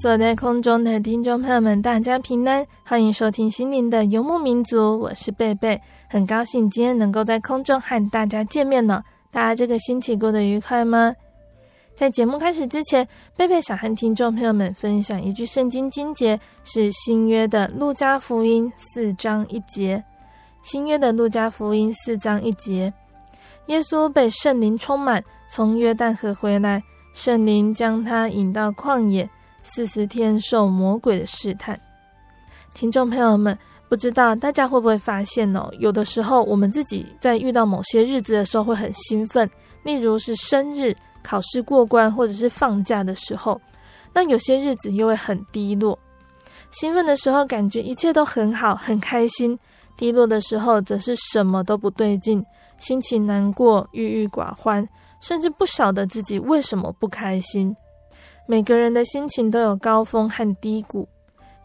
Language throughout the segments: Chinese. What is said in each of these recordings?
所在空中的听众朋友们，大家平安，欢迎收听心灵的游牧民族，我是贝贝，很高兴今天能够在空中和大家见面呢。大家这个星期过得愉快吗？在节目开始之前，贝贝想和听众朋友们分享一句圣经经节，是新约的路加福音四章一节。新约的路加福音四章一节，耶稣被圣灵充满，从约旦河回来，圣灵将他引到旷野。四十天受魔鬼的试探，听众朋友们，不知道大家会不会发现哦？有的时候我们自己在遇到某些日子的时候会很兴奋，例如是生日、考试过关或者是放假的时候。那有些日子又会很低落。兴奋的时候感觉一切都很好，很开心；低落的时候则是什么都不对劲，心情难过、郁郁寡欢，甚至不晓得自己为什么不开心。每个人的心情都有高峰和低谷。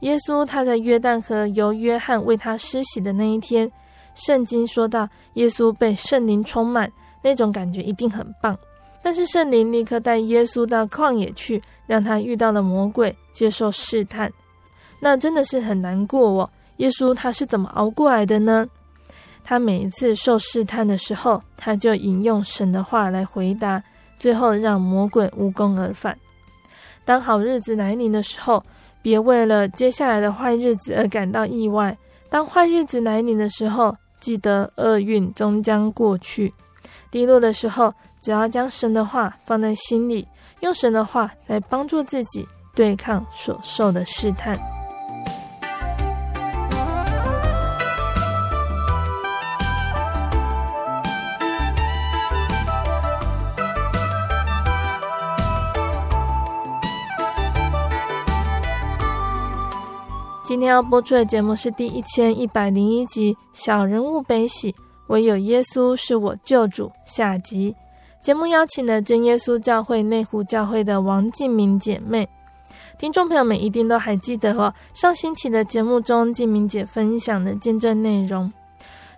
耶稣他在约旦河由约翰为他施洗的那一天，圣经说到耶稣被圣灵充满，那种感觉一定很棒。但是圣灵立刻带耶稣到旷野去，让他遇到了魔鬼，接受试探。那真的是很难过哦。耶稣他是怎么熬过来的呢？他每一次受试探的时候，他就引用神的话来回答，最后让魔鬼无功而返。当好日子来临的时候，别为了接下来的坏日子而感到意外。当坏日子来临的时候，记得厄运终将过去。低落的时候，只要将神的话放在心里，用神的话来帮助自己对抗所受的试探。今天要播出的节目是第一千一百零一集《小人物悲喜，唯有耶稣是我救主》下集。节目邀请了真耶稣教会内湖教会的王静明姐妹。听众朋友们一定都还记得哦，上星期的节目中，静明姐分享的见证内容。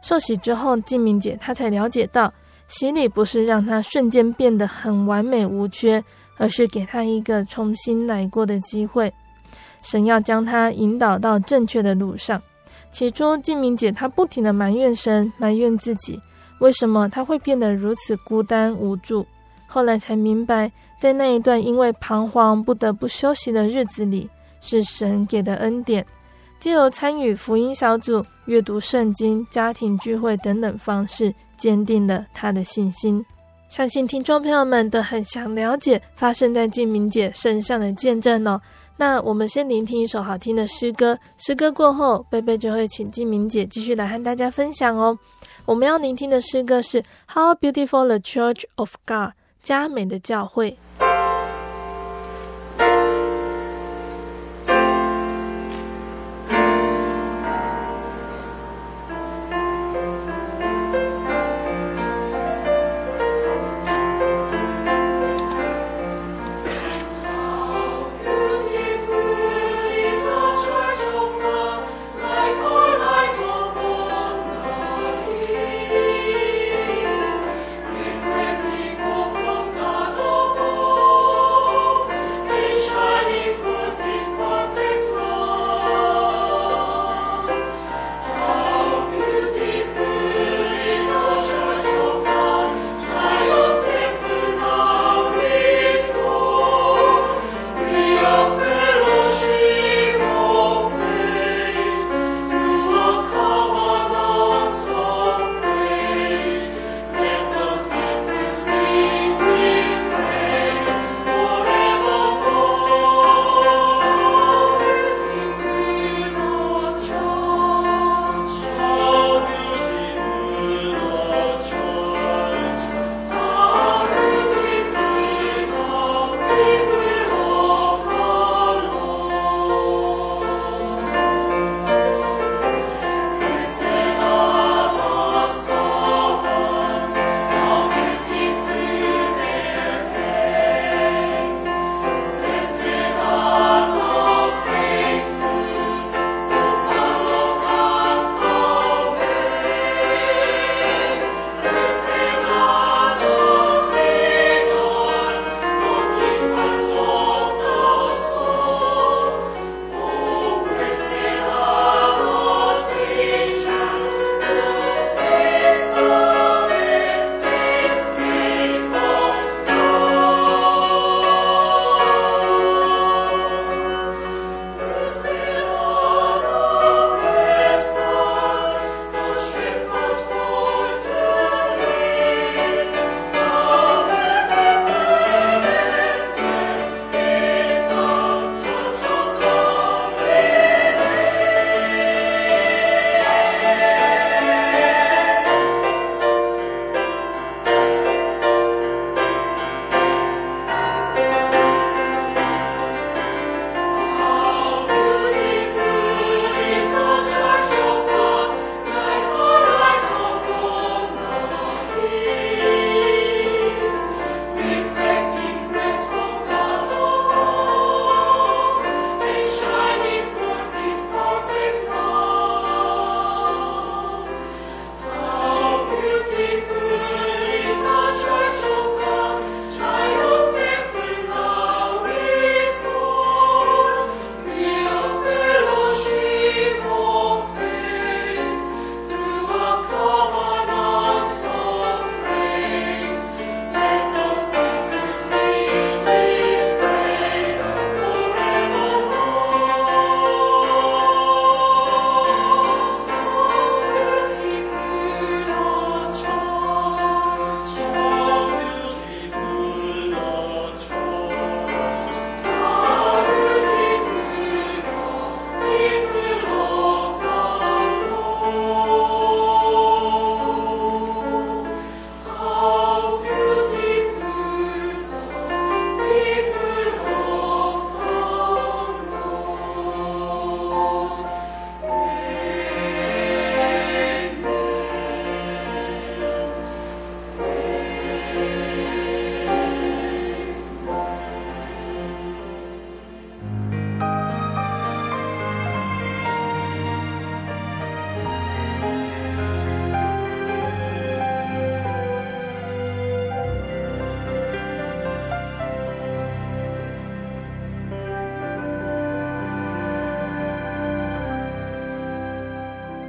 受洗之后，静明姐她才了解到，洗礼不是让她瞬间变得很完美无缺，而是给她一个重新来过的机会。神要将他引导到正确的路上。起初，静明姐她不停地埋怨神，埋怨自己，为什么她会变得如此孤单无助？后来才明白，在那一段因为彷徨不得不休息的日子里，是神给的恩典。借由参与福音小组、阅读圣经、家庭聚会等等方式，坚定了她的信心。相信听众朋友们都很想了解发生在静明姐身上的见证哦。那我们先聆听一首好听的诗歌，诗歌过后，贝贝就会请静明姐继续来和大家分享哦。我们要聆听的诗歌是《How Beautiful the Church of God》，佳美的教会。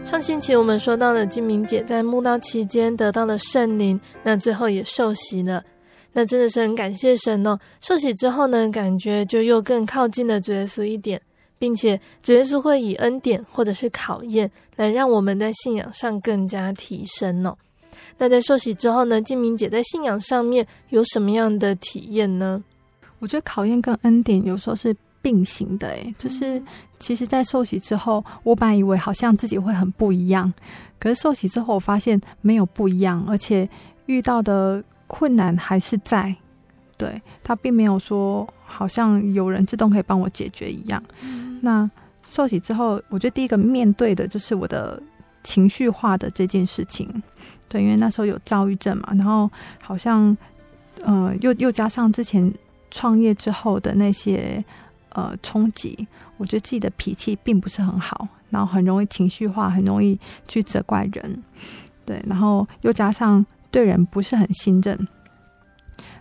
上星期我们说到了金明姐在慕道期间得到了圣灵，那最后也受洗了。那真的是很感谢神哦！受洗之后呢，感觉就又更靠近了主耶稣一点，并且主耶稣会以恩典或者是考验来让我们在信仰上更加提升哦。那在受洗之后呢，静明姐在信仰上面有什么样的体验呢？我觉得考验跟恩典有时候是并行的，诶，就是其实，在受洗之后，我本来以为好像自己会很不一样，可是受洗之后，我发现没有不一样，而且遇到的。困难还是在，对，他并没有说好像有人自动可以帮我解决一样。嗯、那受洗之后，我觉得第一个面对的就是我的情绪化的这件事情，对，因为那时候有躁郁症嘛，然后好像，呃，又又加上之前创业之后的那些呃冲击，我觉得自己的脾气并不是很好，然后很容易情绪化，很容易去责怪人，对，然后又加上。对人不是很信任。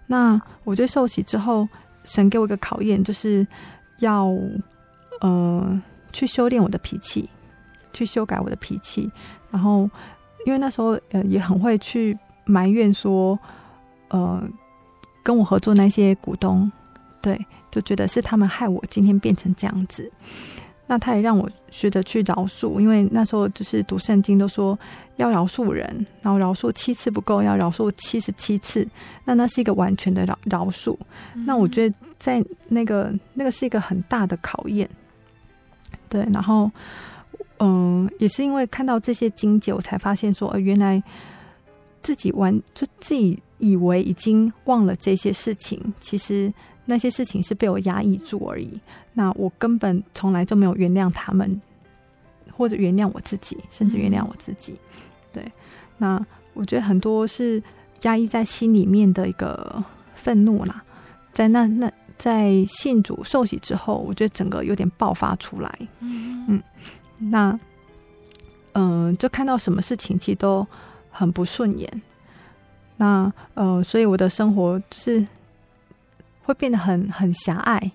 那我觉得受洗之后，神给我一个考验，就是要呃去修炼我的脾气，去修改我的脾气。然后因为那时候呃也很会去埋怨说，呃跟我合作那些股东，对，就觉得是他们害我今天变成这样子。那他也让我学着去饶恕，因为那时候就是读圣经都说要饶恕人，然后饶恕七次不够，要饶恕七十七次。那那是一个完全的饶饶恕。嗯、那我觉得在那个那个是一个很大的考验。对，然后嗯，也是因为看到这些经节，我才发现说，呃，原来自己完就自己以为已经忘了这些事情，其实。那些事情是被我压抑住而已，那我根本从来就没有原谅他们，或者原谅我自己，甚至原谅我自己。对，那我觉得很多是压抑在心里面的一个愤怒啦，在那那在信主受洗之后，我觉得整个有点爆发出来。嗯嗯，那嗯、呃，就看到什么事情其实都很不顺眼。那呃，所以我的生活就是。会变得很很狭隘，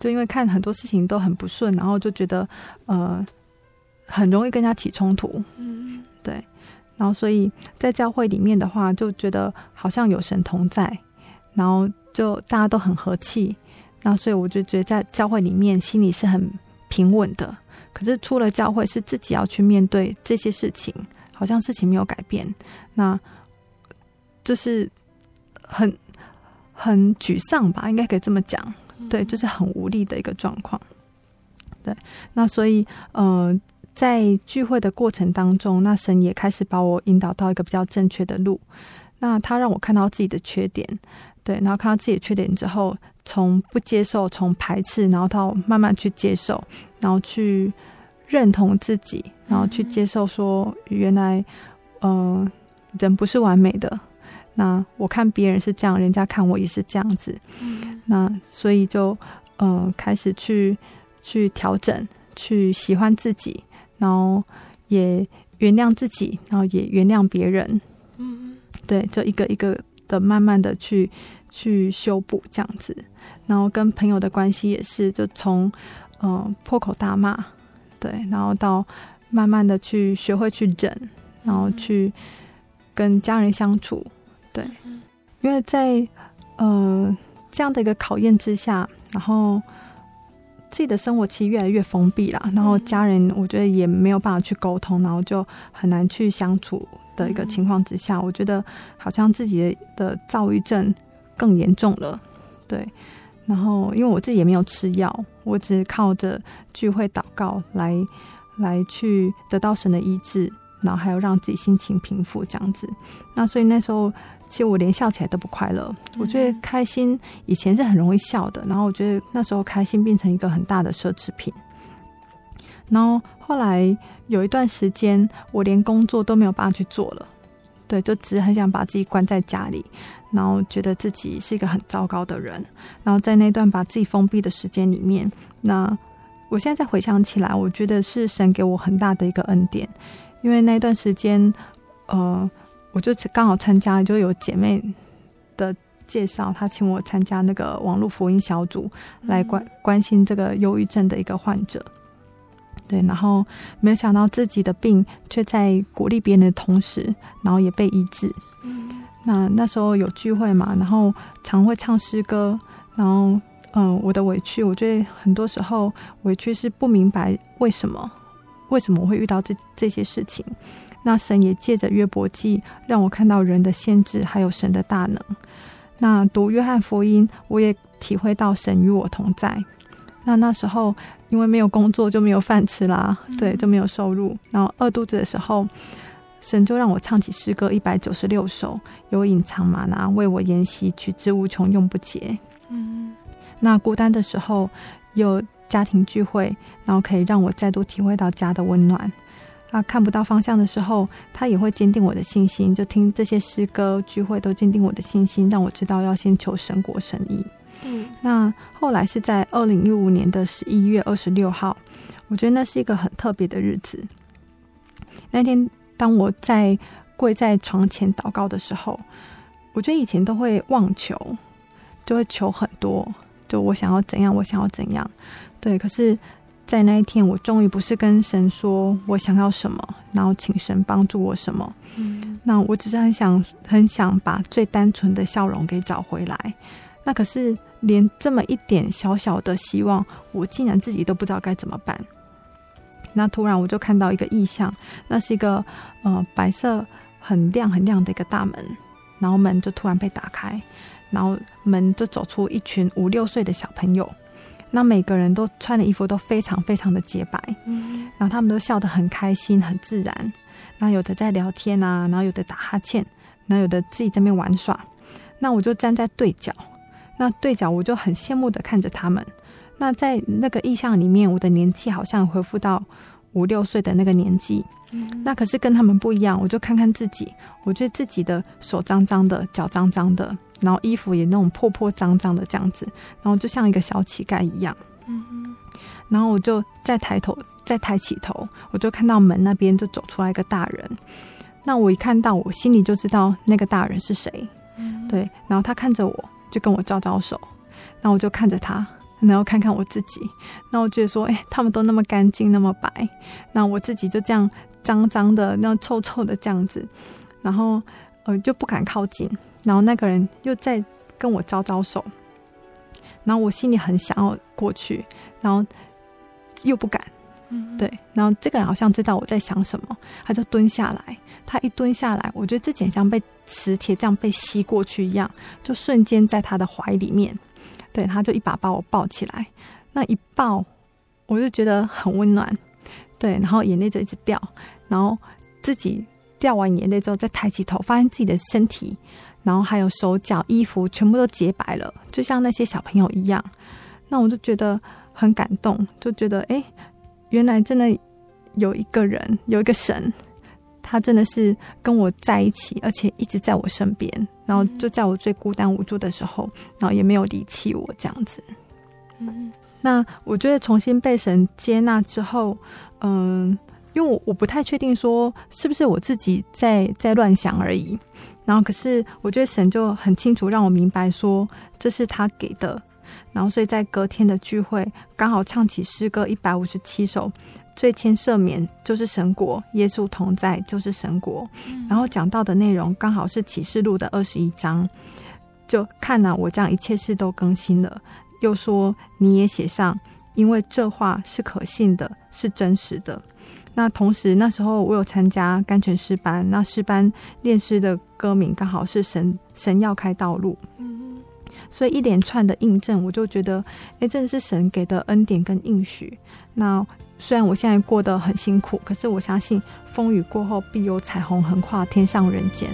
就因为看很多事情都很不顺，然后就觉得呃很容易跟人家起冲突，嗯，对，然后所以在教会里面的话，就觉得好像有神同在，然后就大家都很和气，那所以我就觉得在教会里面心里是很平稳的。可是出了教会，是自己要去面对这些事情，好像事情没有改变，那就是很。很沮丧吧，应该可以这么讲，对，就是很无力的一个状况。对，那所以，呃，在聚会的过程当中，那神也开始把我引导到一个比较正确的路。那他让我看到自己的缺点，对，然后看到自己的缺点之后，从不接受，从排斥，然后到慢慢去接受，然后去认同自己，然后去接受说，原来，嗯、呃，人不是完美的。那我看别人是这样，人家看我也是这样子。嗯，那所以就呃开始去去调整，去喜欢自己，然后也原谅自己，然后也原谅别人。嗯，对，就一个一个的慢慢的去去修补这样子。然后跟朋友的关系也是，就从呃破口大骂，对，然后到慢慢的去学会去忍，然后去跟家人相处。对，因为在呃这样的一个考验之下，然后自己的生活其实越来越封闭了，然后家人我觉得也没有办法去沟通，然后就很难去相处的一个情况之下，我觉得好像自己的躁郁症更严重了。对，然后因为我自己也没有吃药，我只是靠着聚会祷告来来去得到神的医治，然后还有让自己心情平复这样子。那所以那时候。其实我连笑起来都不快乐。我觉得开心以前是很容易笑的，然后我觉得那时候开心变成一个很大的奢侈品。然后后来有一段时间，我连工作都没有办法去做了，对，就只是很想把自己关在家里，然后觉得自己是一个很糟糕的人。然后在那段把自己封闭的时间里面，那我现在再回想起来，我觉得是神给我很大的一个恩典，因为那段时间，呃。我就刚好参加，就有姐妹的介绍，她请我参加那个网络福音小组，来关关心这个忧郁症的一个患者。对，然后没有想到自己的病却在鼓励别人的同时，然后也被医治。嗯，那那时候有聚会嘛，然后常会唱诗歌，然后嗯，我的委屈，我觉得很多时候委屈是不明白为什么，为什么我会遇到这这些事情。那神也借着约伯记让我看到人的限制，还有神的大能。那读约翰福音，我也体会到神与我同在。那那时候。因为没有工作就没有饭吃啦，对，就没有收入。然后饿肚子的时候，神就让我唱起诗歌一百九十六首，有隐藏玛拿为我研习，取之无穷，用不竭。嗯，那孤单的时候有家庭聚会，然后可以让我再度体会到家的温暖。啊，看不到方向的时候，他也会坚定我的信心。就听这些诗歌聚会都坚定我的信心，让我知道要先求神国神意。嗯，那后来是在二零一五年的十一月二十六号，我觉得那是一个很特别的日子。那天当我在跪在床前祷告的时候，我觉得以前都会妄求，就会求很多，就我想要怎样，我想要怎样。对，可是，在那一天，我终于不是跟神说我想要什么，然后请神帮助我什么。嗯，那我只是很想很想把最单纯的笑容给找回来。那可是。连这么一点小小的希望，我竟然自己都不知道该怎么办。那突然我就看到一个意象，那是一个呃白色很亮很亮的一个大门，然后门就突然被打开，然后门就走出一群五六岁的小朋友。那每个人都穿的衣服都非常非常的洁白，嗯，然后他们都笑得很开心很自然。那有的在聊天啊，然后有的打哈欠，然后有的自己在那边玩耍。那我就站在对角。那对角，我就很羡慕的看着他们。那在那个意象里面，我的年纪好像恢复到五六岁的那个年纪。嗯。那可是跟他们不一样，我就看看自己，我觉得自己的手脏脏的，脚脏脏的，然后衣服也那种破破脏脏的这样子，然后就像一个小乞丐一样。嗯。然后我就再抬头，再抬起头，我就看到门那边就走出来一个大人。那我一看到，我心里就知道那个大人是谁。嗯。对，然后他看着我。就跟我招招手，然后我就看着他，然后看看我自己，然后我觉得说，哎，他们都那么干净，那么白，那我自己就这样脏脏的，那样臭臭的这样子，然后呃就不敢靠近，然后那个人又在跟我招招手，然后我心里很想要过去，然后又不敢，嗯，对，然后这个人好像知道我在想什么，他就蹲下来。他一蹲下来，我觉得自己像被磁铁这样被吸过去一样，就瞬间在他的怀里面。对，他就一把把我抱起来，那一抱，我就觉得很温暖。对，然后眼泪就一直掉，然后自己掉完眼泪之后，再抬起头，发现自己的身体，然后还有手脚、衣服全部都洁白了，就像那些小朋友一样。那我就觉得很感动，就觉得哎，原来真的有一个人，有一个神。他真的是跟我在一起，而且一直在我身边，然后就在我最孤单无助的时候，然后也没有离弃我这样子。嗯，那我觉得重新被神接纳之后，嗯，因为我我不太确定说是不是我自己在在乱想而已，然后可是我觉得神就很清楚让我明白说这是他给的，然后所以在隔天的聚会刚好唱起诗歌一百五十七首。罪愆赦免就是神国，耶稣同在就是神国。嗯、然后讲到的内容刚好是启示录的二十一章，就看了、啊、我这样一切事都更新了。又说你也写上，因为这话是可信的，是真实的。那同时那时候我有参加甘泉诗班，那诗班练诗的歌名刚好是神神要开道路。嗯、所以一连串的印证，我就觉得，哎，真的是神给的恩典跟应许。那。虽然我现在过得很辛苦，可是我相信风雨过后必有彩虹横跨天上人间。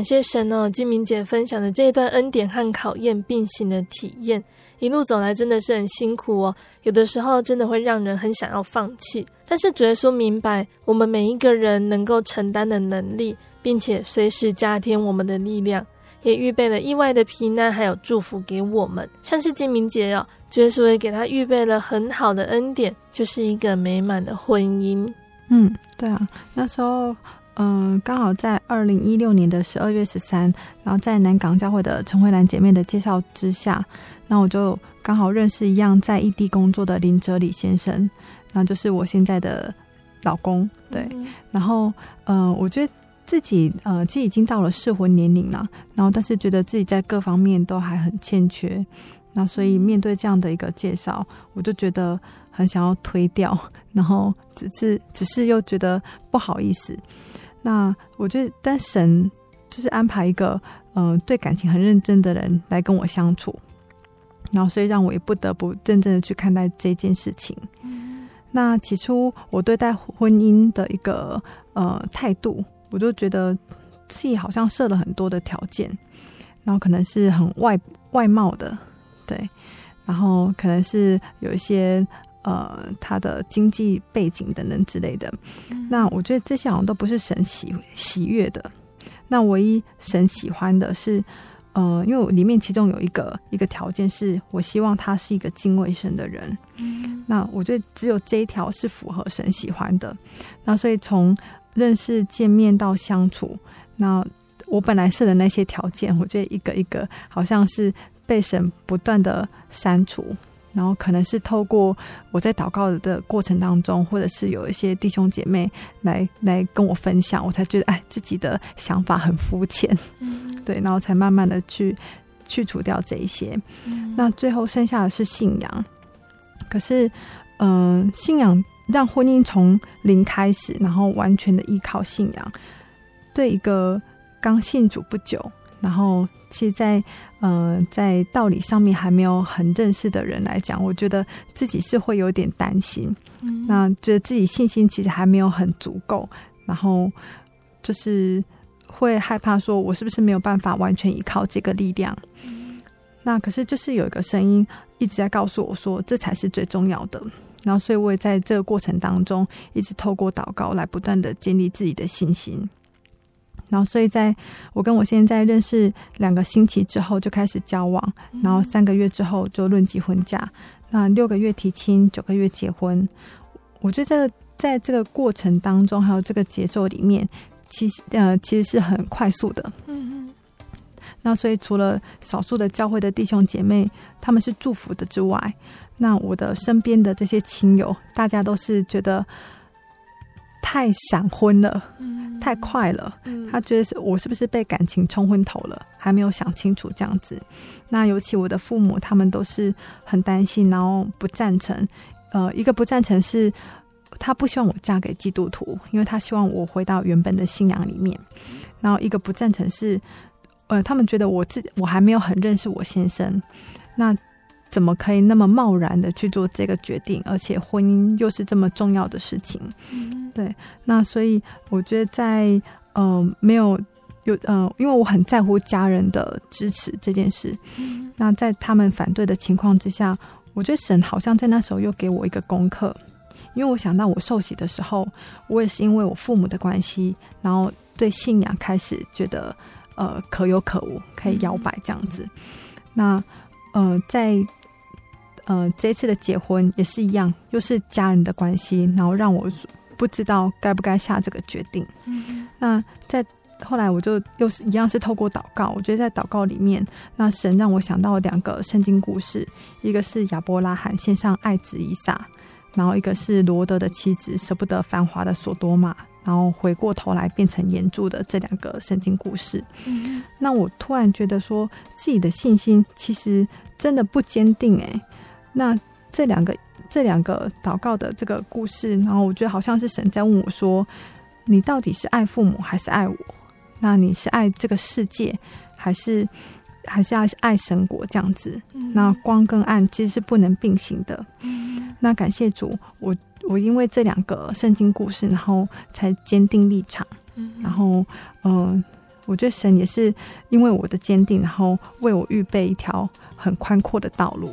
感谢神哦，金明姐分享的这一段恩典和考验并行的体验，一路走来真的是很辛苦哦。有的时候真的会让人很想要放弃，但是主耶稣明白我们每一个人能够承担的能力，并且随时加添我们的力量，也预备了意外的平安还有祝福给我们。像是金明姐哦，主耶稣也给她预备了很好的恩典，就是一个美满的婚姻。嗯，对啊，那时候。嗯、呃，刚好在二零一六年的十二月十三，然后在南港教会的陈慧兰姐妹的介绍之下，那我就刚好认识一样在异地工作的林哲礼先生，那就是我现在的老公。对，嗯、然后呃，我觉得自己呃，其实已经到了适婚年龄了，然后但是觉得自己在各方面都还很欠缺，那所以面对这样的一个介绍，我就觉得很想要推掉，然后只是只是又觉得不好意思。那我觉得，但神就是安排一个嗯、呃，对感情很认真的人来跟我相处，然后所以让我也不得不认真的去看待这件事情。嗯、那起初我对待婚姻的一个呃态度，我就觉得自己好像设了很多的条件，然后可能是很外外貌的，对，然后可能是有一些。呃，他的经济背景等等之类的，嗯、那我觉得这些好像都不是神喜喜悦的。那唯一神喜欢的是，呃，因为我里面其中有一个一个条件是，我希望他是一个敬畏神的人。嗯、那我觉得只有这一条是符合神喜欢的。那所以从认识、见面到相处，那我本来设的那些条件，我觉得一个一个好像是被神不断的删除。然后可能是透过我在祷告的过程当中，或者是有一些弟兄姐妹来来跟我分享，我才觉得哎，自己的想法很肤浅，嗯、对，然后才慢慢的去去除掉这一些。嗯、那最后剩下的是信仰，可是嗯、呃，信仰让婚姻从零开始，然后完全的依靠信仰，对一个刚信主不久，然后。其实在，在呃，在道理上面还没有很认识的人来讲，我觉得自己是会有点担心，嗯、那觉得自己信心其实还没有很足够，然后就是会害怕说，我是不是没有办法完全依靠这个力量？嗯、那可是就是有一个声音一直在告诉我说，这才是最重要的。然后，所以我也在这个过程当中，一直透过祷告来不断的建立自己的信心。然后，所以在我跟我现在认识两个星期之后就开始交往，然后三个月之后就论及婚嫁，那六个月提亲，九个月结婚。我觉得这个在这个过程当中，还有这个节奏里面，其实呃其实是很快速的。嗯嗯。那所以除了少数的教会的弟兄姐妹他们是祝福的之外，那我的身边的这些亲友，大家都是觉得。太闪婚了，嗯、太快了。嗯、他觉得是我是不是被感情冲昏头了，还没有想清楚这样子。那尤其我的父母，他们都是很担心，然后不赞成。呃，一个不赞成是，他不希望我嫁给基督徒，因为他希望我回到原本的信仰里面。然后一个不赞成是，呃，他们觉得我自我还没有很认识我先生。那。怎么可以那么贸然的去做这个决定？而且婚姻又是这么重要的事情，嗯、对。那所以我觉得在嗯、呃、没有有嗯、呃，因为我很在乎家人的支持这件事。嗯、那在他们反对的情况之下，我觉得神好像在那时候又给我一个功课，因为我想到我受洗的时候，我也是因为我父母的关系，然后对信仰开始觉得呃可有可无，可以摇摆这样子。嗯、那呃在呃，这一次的结婚也是一样，又是家人的关系，然后让我不知道该不该下这个决定。嗯，那在后来，我就又是一样是透过祷告，我觉得在祷告里面，那神让我想到两个圣经故事，一个是亚伯拉罕献上爱子以撒，然后一个是罗德的妻子舍不得繁华的索多玛，然后回过头来变成严柱的这两个圣经故事。嗯，那我突然觉得说自己的信心其实真的不坚定诶、欸。那这两个这两个祷告的这个故事，然后我觉得好像是神在问我说：“你到底是爱父母还是爱我？那你是爱这个世界，还是还是要爱神国这样子？嗯、那光跟暗其实是不能并行的。嗯、那感谢主，我我因为这两个圣经故事，然后才坚定立场。嗯、然后嗯、呃，我觉得神也是因为我的坚定，然后为我预备一条很宽阔的道路。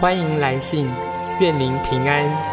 欢迎来信，愿您平安。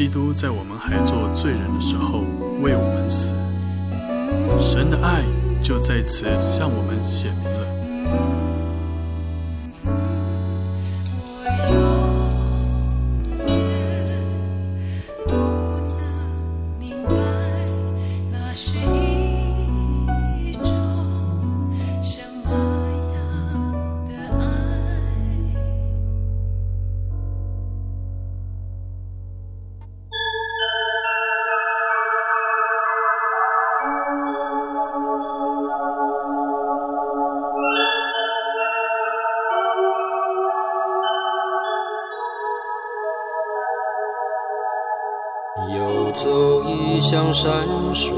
基督在我们还做罪人的时候为我们死，神的爱就在此向我们显明了。山水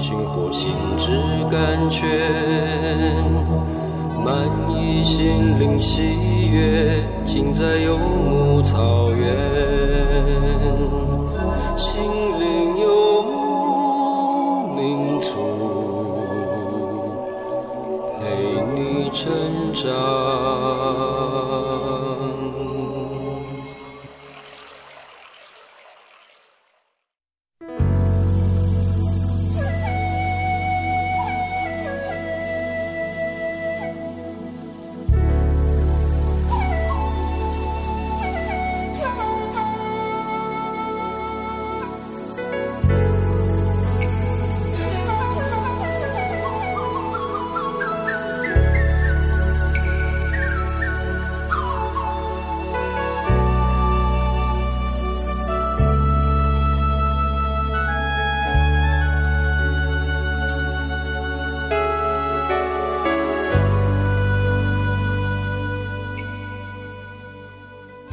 寻获心之甘泉，满溢心灵喜悦，尽在有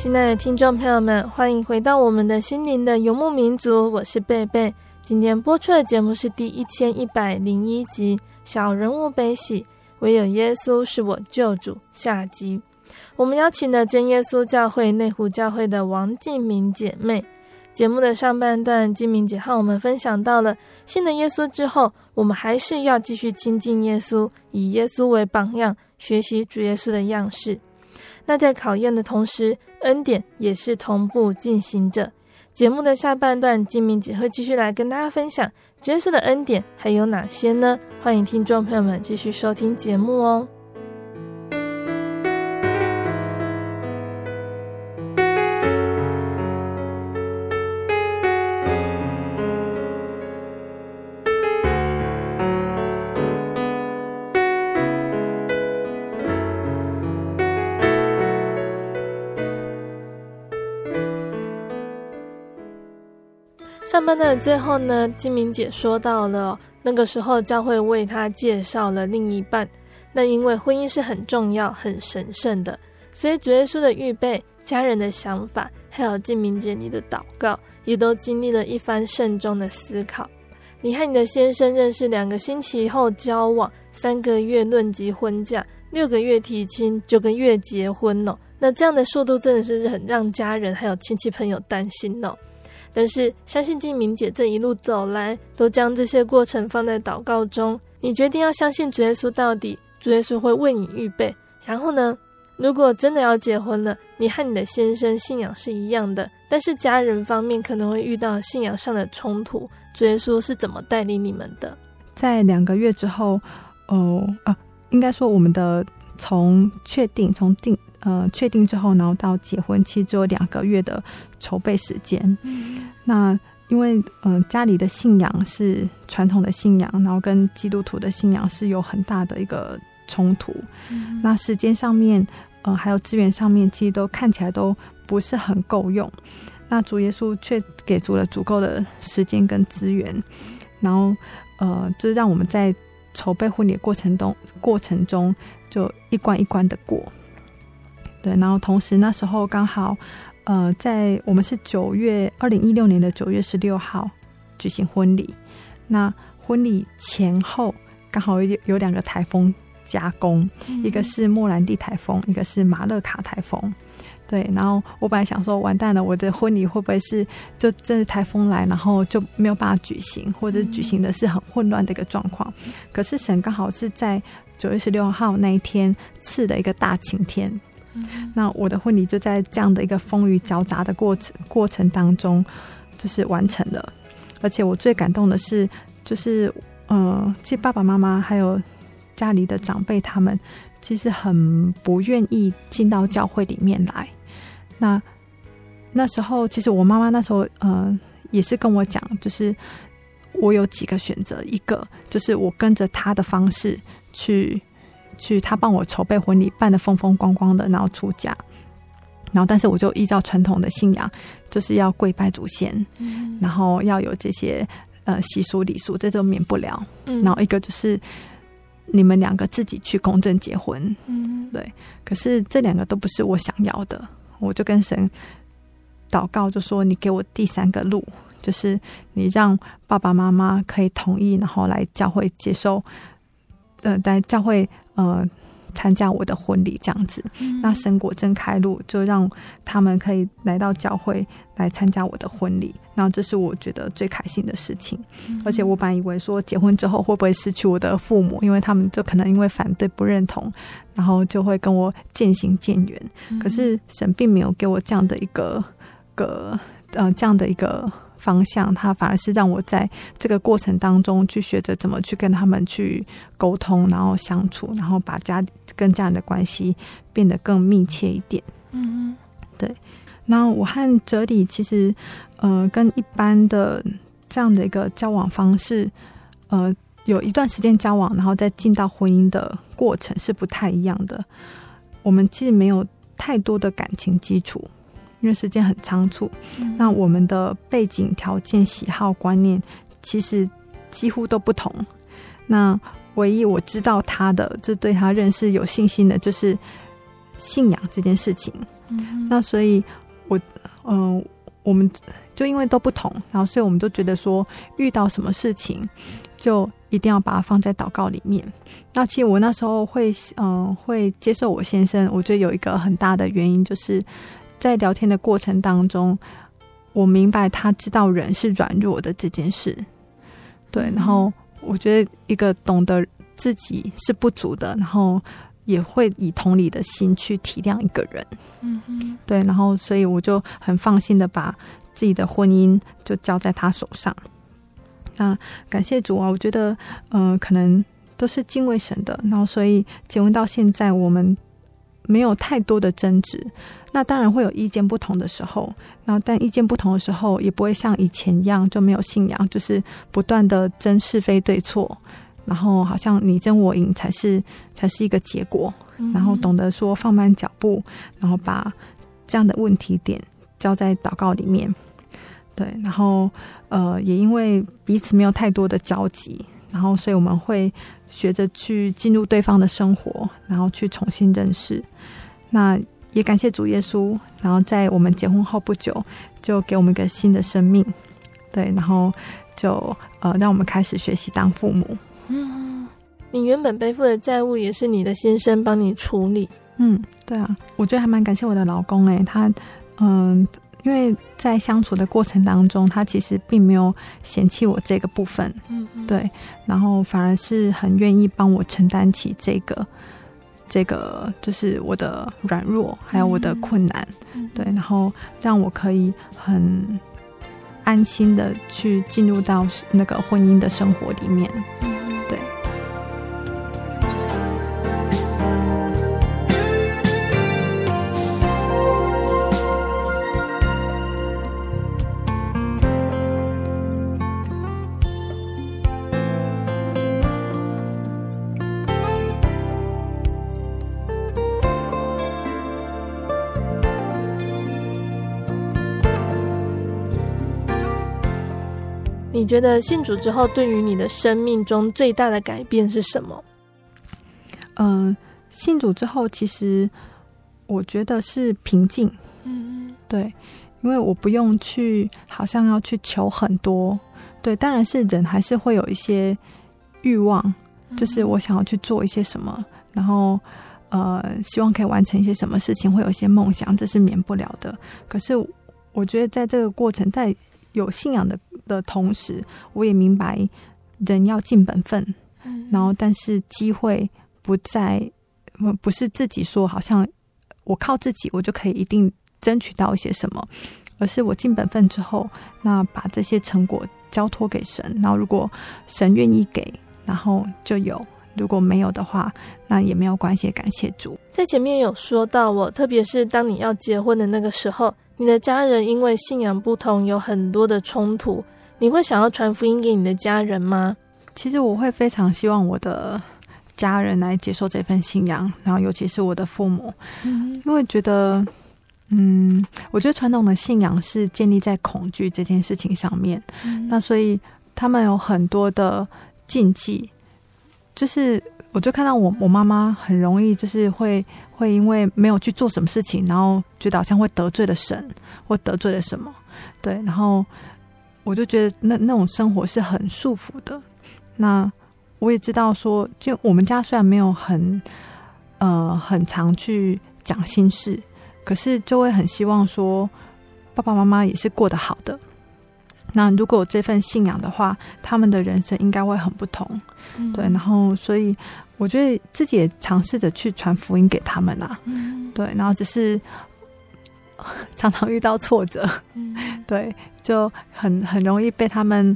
亲爱的听众朋友们，欢迎回到我们的心灵的游牧民族，我是贝贝。今天播出的节目是第一千一百零一集《小人物悲喜》，唯有耶稣是我救主下集。我们邀请了真耶稣教会内湖教会的王静明姐妹。节目的上半段，静明姐和我们分享到了信了耶稣之后，我们还是要继续亲近耶稣，以耶稣为榜样，学习主耶稣的样式。那在考验的同时，恩典也是同步进行着。节目的下半段，金明姐会继续来跟大家分享角色的恩典还有哪些呢？欢迎听众朋友们继续收听节目哦。上班的最后呢，静明姐说到了那个时候，教会为她介绍了另一半。那因为婚姻是很重要、很神圣的，所以主耶稣的预备、家人的想法，还有静明姐你的祷告，也都经历了一番慎重的思考。你和你的先生认识两个星期后交往，三个月论及婚嫁，六个月提亲，九个月结婚哦。那这样的速度真的是很让家人还有亲戚朋友担心哦。但是，相信静敏姐这一路走来，都将这些过程放在祷告中。你决定要相信主耶稣到底，主耶稣会为你预备。然后呢，如果真的要结婚了，你和你的先生信仰是一样的，但是家人方面可能会遇到信仰上的冲突。主耶稣是怎么带领你们的？在两个月之后，哦啊，应该说我们的从确定从定。呃，确定之后，然后到结婚期只有两个月的筹备时间。嗯、那因为嗯、呃，家里的信仰是传统的信仰，然后跟基督徒的信仰是有很大的一个冲突。嗯、那时间上面，呃，还有资源上面，其实都看起来都不是很够用。那主耶稣却给足了足够的时间跟资源，然后呃，就是让我们在筹备婚礼过程中过程中就一关一关的过。对，然后同时那时候刚好，呃，在我们是九月二零一六年的九月十六号举行婚礼，那婚礼前后刚好有有两个台风夹攻，嗯、一个是莫兰蒂台风，一个是马勒卡台风。对，然后我本来想说，完蛋了，我的婚礼会不会是就真是台风来，然后就没有办法举行，或者举行的是很混乱的一个状况？嗯、可是神刚好是在九月十六号那一天赐的一个大晴天。那我的婚礼就在这样的一个风雨交杂的过程过程当中，就是完成了。而且我最感动的是，就是嗯，其实爸爸妈妈还有家里的长辈他们，其实很不愿意进到教会里面来。那那时候，其实我妈妈那时候嗯，也是跟我讲，就是我有几个选择，一个就是我跟着他的方式去。去他帮我筹备婚礼，办得风风光光的，然后出嫁，然后但是我就依照传统的信仰，就是要跪拜祖先，嗯、然后要有这些呃习俗礼俗，这都免不了。嗯、然后一个就是你们两个自己去公证结婚，嗯，对。可是这两个都不是我想要的，我就跟神祷告，就说你给我第三个路，就是你让爸爸妈妈可以同意，然后来教会接受，呃，在教会。呃，参加我的婚礼这样子，嗯、那神果真开路，就让他们可以来到教会来参加我的婚礼，然后这是我觉得最开心的事情。嗯、而且我本以为说结婚之后会不会失去我的父母，因为他们就可能因为反对不认同，然后就会跟我渐行渐远。嗯、可是神并没有给我这样的一个个呃这样的一个。方向，他反而是让我在这个过程当中去学着怎么去跟他们去沟通，然后相处，然后把家跟家人的关系变得更密切一点。嗯，对。那我和哲理其实，呃，跟一般的这样的一个交往方式，呃，有一段时间交往，然后再进到婚姻的过程是不太一样的。我们其实没有太多的感情基础。因为时间很仓促，嗯、那我们的背景条件、喜好、观念其实几乎都不同。那唯一我知道他的，就对他认识有信心的，就是信仰这件事情。嗯、那所以我，我嗯，我们就因为都不同，然后所以我们都觉得说，遇到什么事情就一定要把它放在祷告里面。那其实我那时候会嗯会接受我先生，我觉得有一个很大的原因就是。在聊天的过程当中，我明白他知道人是软弱的这件事，对。然后我觉得一个懂得自己是不足的，然后也会以同理的心去体谅一个人，嗯哼，对。然后所以我就很放心的把自己的婚姻就交在他手上。那感谢主啊，我觉得嗯、呃，可能都是敬畏神的，然后所以结婚到现在，我们没有太多的争执。那当然会有意见不同的时候，然后但意见不同的时候也不会像以前一样就没有信仰，就是不断的争是非对错，然后好像你争我赢才是才是一个结果，然后懂得说放慢脚步，然后把这样的问题点交在祷告里面，对，然后呃也因为彼此没有太多的交集，然后所以我们会学着去进入对方的生活，然后去重新认识那。也感谢主耶稣，然后在我们结婚后不久，就给我们一个新的生命，对，然后就呃让我们开始学习当父母。嗯，你原本背负的债务也是你的先生帮你处理。嗯，对啊，我觉得还蛮感谢我的老公诶，他嗯，因为在相处的过程当中，他其实并没有嫌弃我这个部分，嗯哼，对，然后反而是很愿意帮我承担起这个。这个就是我的软弱，还有我的困难，嗯、对，然后让我可以很安心的去进入到那个婚姻的生活里面。你觉得信主之后，对于你的生命中最大的改变是什么？嗯、呃，信主之后，其实我觉得是平静。嗯，对，因为我不用去，好像要去求很多。对，当然是人还是会有一些欲望，就是我想要去做一些什么，然后呃，希望可以完成一些什么事情，会有一些梦想，这是免不了的。可是我觉得在这个过程，在有信仰的的同时，我也明白人要尽本分，嗯、然后但是机会不在，不是自己说好像我靠自己，我就可以一定争取到一些什么，而是我尽本分之后，那把这些成果交托给神，然后如果神愿意给，然后就有；如果没有的话，那也没有关系，感谢主。在前面有说到我，特别是当你要结婚的那个时候，你的家人因为信仰不同，有很多的冲突，你会想要传福音给你的家人吗？其实我会非常希望我的家人来接受这份信仰，然后尤其是我的父母，嗯，因为觉得，嗯，我觉得传统的信仰是建立在恐惧这件事情上面，嗯，那所以他们有很多的禁忌，就是我就看到我我妈妈很容易就是会会因为没有去做什么事情，然后觉得好像会得罪了神或得罪了什么，对，然后我就觉得那那种生活是很束缚的。那我也知道说，就我们家虽然没有很呃很常去讲心事，可是就会很希望说爸爸妈妈也是过得好的。那如果有这份信仰的话，他们的人生应该会很不同。嗯、对，然后所以我觉得自己也尝试着去传福音给他们啦。嗯、对，然后只是 常常遇到挫折，嗯、对，就很很容易被他们。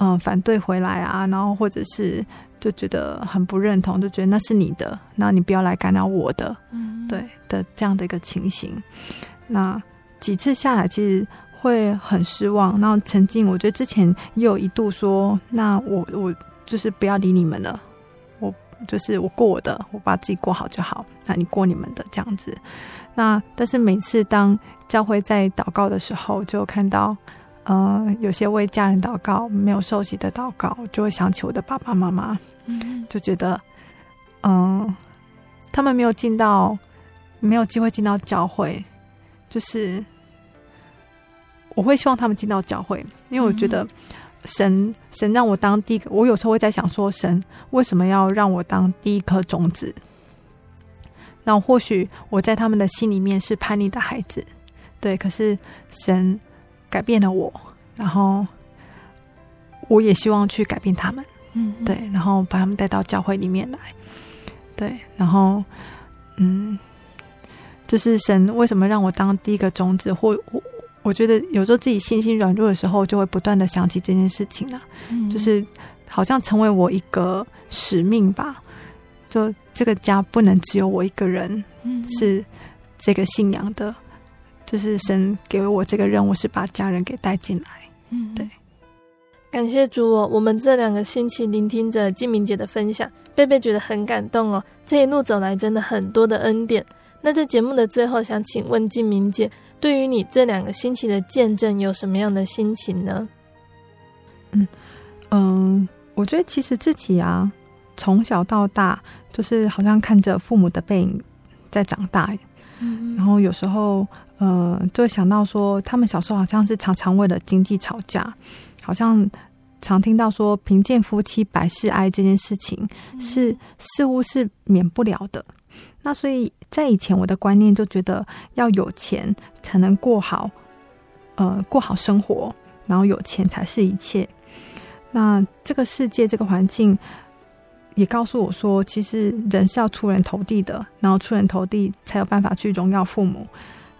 嗯、呃，反对回来啊，然后或者是就觉得很不认同，就觉得那是你的，那你不要来干扰我的，嗯，对的这样的一个情形。那几次下来，其实会很失望。然后曾经，我觉得之前也有一度说，那我我就是不要理你们了，我就是我过我的，我把自己过好就好，那你过你们的这样子。那但是每次当教会在祷告的时候，就看到。嗯、呃，有些为家人祷告没有受洗的祷告，就会想起我的爸爸妈妈，嗯，就觉得，嗯、呃，他们没有进到，没有机会进到教会，就是我会希望他们进到教会，因为我觉得神神让我当第一个，我有时候会在想说，神为什么要让我当第一颗种子？那或许我在他们的心里面是叛逆的孩子，对，可是神。改变了我，然后我也希望去改变他们，嗯，对，然后把他们带到教会里面来，对，然后，嗯，就是神为什么让我当第一个种子？或我我觉得有时候自己信心软弱的时候，就会不断的想起这件事情了，嗯，就是好像成为我一个使命吧，就这个家不能只有我一个人，嗯，是这个信仰的。就是神给我这个任务，是把家人给带进来。嗯，对。感谢主哦，我们这两个星期聆听着静明姐的分享，贝贝觉得很感动哦。这一路走来，真的很多的恩典。那在节目的最后，想请问静明姐，对于你这两个星期的见证，有什么样的心情呢？嗯嗯，我觉得其实自己啊，从小到大，就是好像看着父母的背影在长大。嗯，然后有时候。呃，就会想到说，他们小时候好像是常常为了经济吵架，好像常听到说“贫贱夫妻百事哀”这件事情是似乎是免不了的。那所以在以前，我的观念就觉得要有钱才能过好，呃，过好生活，然后有钱才是一切。那这个世界，这个环境也告诉我说，其实人是要出人头地的，然后出人头地才有办法去荣耀父母。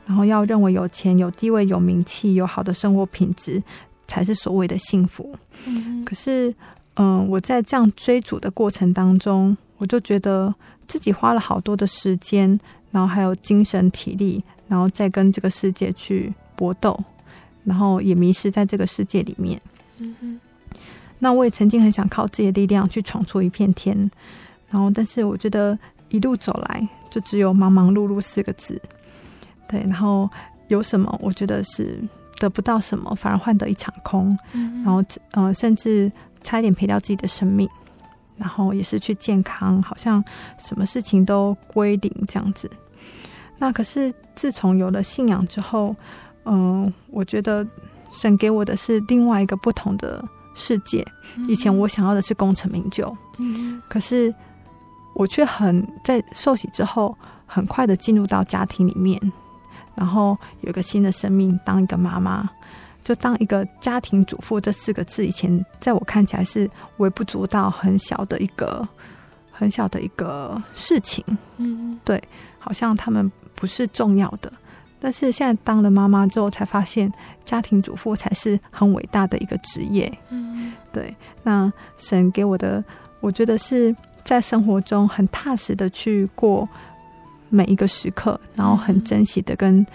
然后要认为有钱、有地位、有名气、有好的生活品质，才是所谓的幸福。嗯，可是，嗯、呃，我在这样追逐的过程当中，我就觉得自己花了好多的时间，然后还有精神体力，然后再跟这个世界去搏斗，然后也迷失在这个世界里面。嗯哼。那我也曾经很想靠自己的力量去闯出一片天，然后，但是我觉得一路走来，就只有忙忙碌碌四个字。对，然后有什么？我觉得是得不到什么，反而换得一场空。嗯，然后呃，甚至差一点赔掉自己的生命，然后也失去健康，好像什么事情都归零这样子。那可是自从有了信仰之后，嗯、呃，我觉得神给我的是另外一个不同的世界。以前我想要的是功成名就，嗯，可是我却很在受洗之后，很快的进入到家庭里面。然后有一个新的生命，当一个妈妈，就当一个家庭主妇这四个字，以前在我看起来是微不足道、很小的一个、很小的一个事情。嗯，对，好像他们不是重要的。但是现在当了妈妈之后，才发现家庭主妇才是很伟大的一个职业。嗯，对。那神给我的，我觉得是在生活中很踏实的去过每一个时刻，然后很珍惜的跟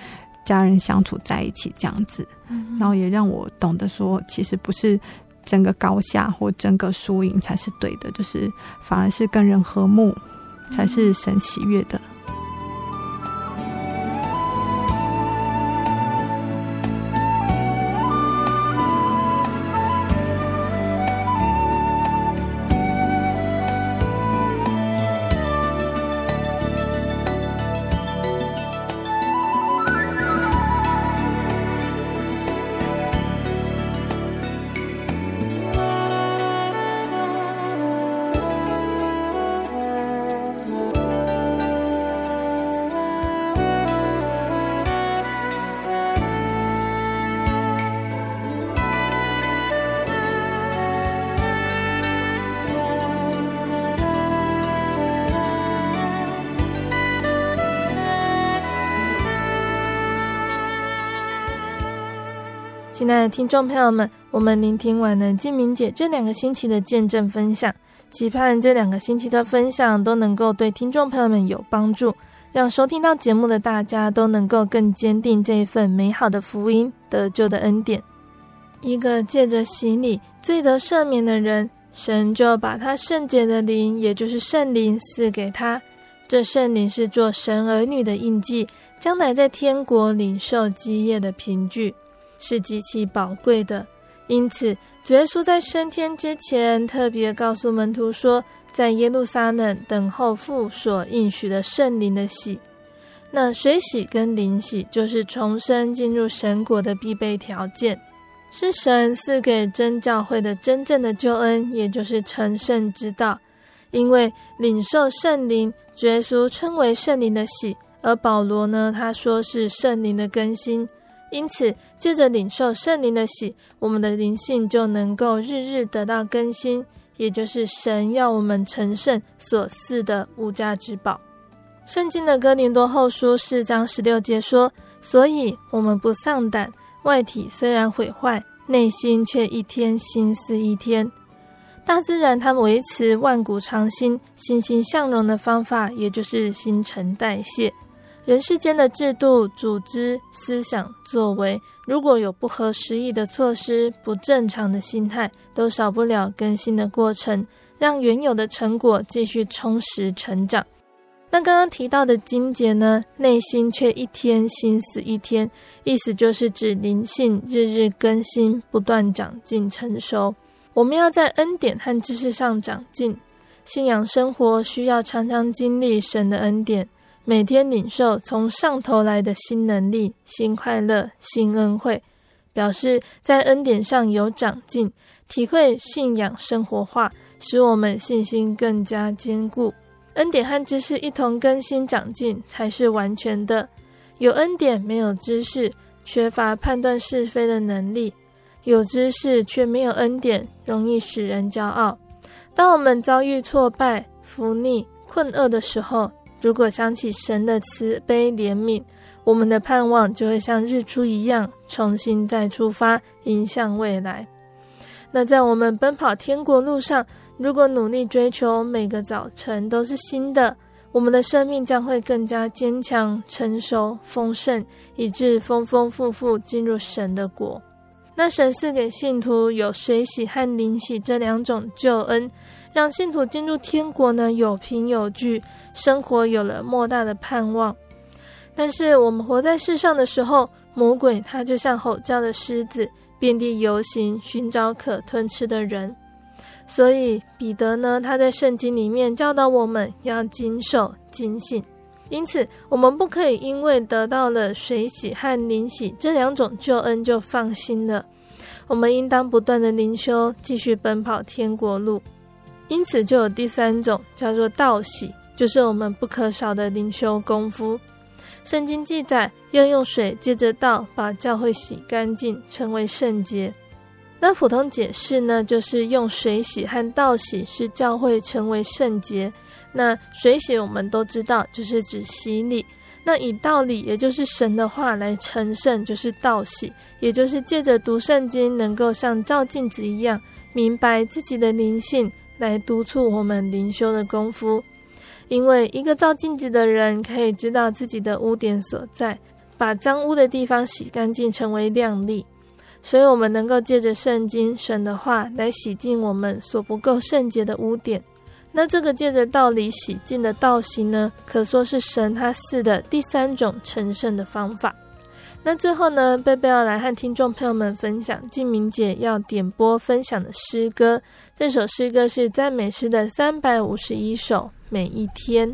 家人相处在一起，这样子。然后也让我懂得说，其实不是。争个高下或争个输赢才是对的，就是反而是跟人和睦，才是神喜悦的。亲爱的听众朋友们，我们聆听完了静明姐这两个星期的见证分享，期盼这两个星期的分享都能够对听众朋友们有帮助，让收听到节目的大家都能够更坚定这一份美好的福音得救的恩典。一个借着洗礼罪得赦免的人，神就把他圣洁的灵，也就是圣灵赐给他。这圣灵是做神儿女的印记，将来在天国领受基业的凭据。是极其宝贵的，因此主耶稣在升天之前，特别告诉门徒说，在耶路撒冷等候父所应许的圣灵的洗。那水洗跟灵洗，就是重生进入神国的必备条件，是神赐给真教会的真正的救恩，也就是成圣之道。因为领受圣灵，主耶稣称为圣灵的洗，而保罗呢，他说是圣灵的更新。因此，借着领受圣灵的喜，我们的灵性就能够日日得到更新，也就是神要我们成圣所赐的无价之宝。圣经的哥林多后书四章十六节说：“所以我们不丧胆，外体虽然毁坏，内心却一天新似一天。”大自然它维持万古长新、欣欣向荣的方法，也就是新陈代谢。人世间的制度、组织、思想、作为，如果有不合时宜的措施、不正常的心态，都少不了更新的过程，让原有的成果继续充实成长。那刚刚提到的经节呢，内心却一天心思一天，意思就是指灵性日日更新，不断长进成熟。我们要在恩典和知识上长进，信仰生活需要常常经历神的恩典。每天领受从上头来的新能力、新快乐、新恩惠，表示在恩典上有长进，体会信仰生活化，使我们信心更加坚固。恩典和知识一同更新长进，才是完全的。有恩典没有知识，缺乏判断是非的能力；有知识却没有恩典，容易使人骄傲。当我们遭遇挫败、伏逆、困厄的时候，如果想起神的慈悲怜悯，我们的盼望就会像日出一样，重新再出发，迎向未来。那在我们奔跑天国路上，如果努力追求每个早晨都是新的，我们的生命将会更加坚强、成熟、丰盛，以致丰丰富富进入神的国。那神赐给信徒有水洗和灵洗这两种救恩。让信徒进入天国呢，有凭有据，生活有了莫大的盼望。但是我们活在世上的时候，魔鬼他就像吼叫的狮子，遍地游行，寻找可吞吃的人。所以彼得呢，他在圣经里面教导我们要谨守警醒。因此，我们不可以因为得到了水洗和灵洗这两种救恩就放心了。我们应当不断的灵修，继续奔跑天国路。因此，就有第三种叫做道洗，就是我们不可少的灵修功夫。圣经记载要用水借着道把教会洗干净，成为圣洁。那普通解释呢，就是用水洗和道洗是教会成为圣洁。那水洗我们都知道，就是指洗礼；那以道理，也就是神的话来成圣，就是道喜，也就是借着读圣经，能够像照镜子一样，明白自己的灵性，来督促我们灵修的功夫。因为一个照镜子的人，可以知道自己的污点所在，把脏污的地方洗干净，成为亮丽。所以，我们能够借着圣经、神的话来洗净我们所不够圣洁的污点。那这个借着道理洗净的道行呢，可说是神他赐的第三种成圣的方法。那最后呢，贝贝要来和听众朋友们分享静明姐要点播分享的诗歌。这首诗歌是赞美诗的三百五十一首，每一天。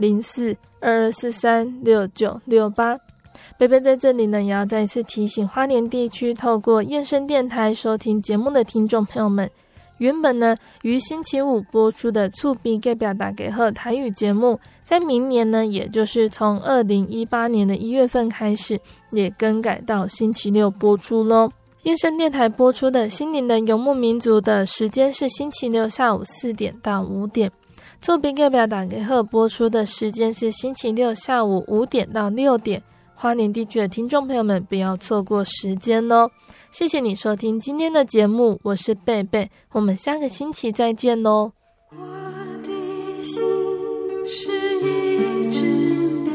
零四。二二四三六九六八，贝贝在这里呢，也要再一次提醒花莲地区透过燕声电台收听节目的听众朋友们，原本呢于星期五播出的厝边隔壁大家好台语节目，在明年呢，也就是从二零一八年的一月份开始，也更改到星期六播出喽。燕声电台播出的心灵的游牧民族的时间是星期六下午四点到五点。做笔给表打给贺播出的时间是星期六下午五点到六点，花莲地区的听众朋友们不要错过时间哦。谢谢你收听今天的节目，我是贝贝，我们下个星期再见喽。我的心是一只鸟，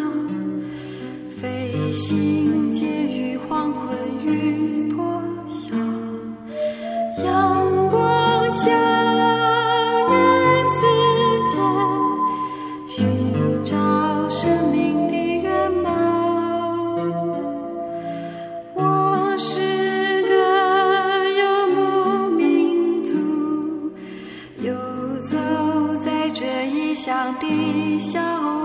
飞行介于黄昏与破晓，阳光下。笑。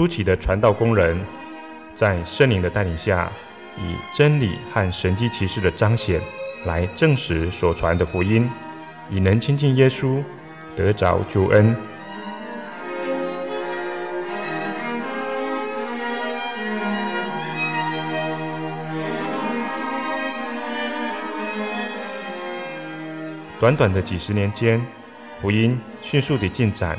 初期的传道工人，在圣灵的带领下，以真理和神迹奇事的彰显，来证实所传的福音，以能亲近耶稣，得着救恩。短短的几十年间，福音迅速地进展。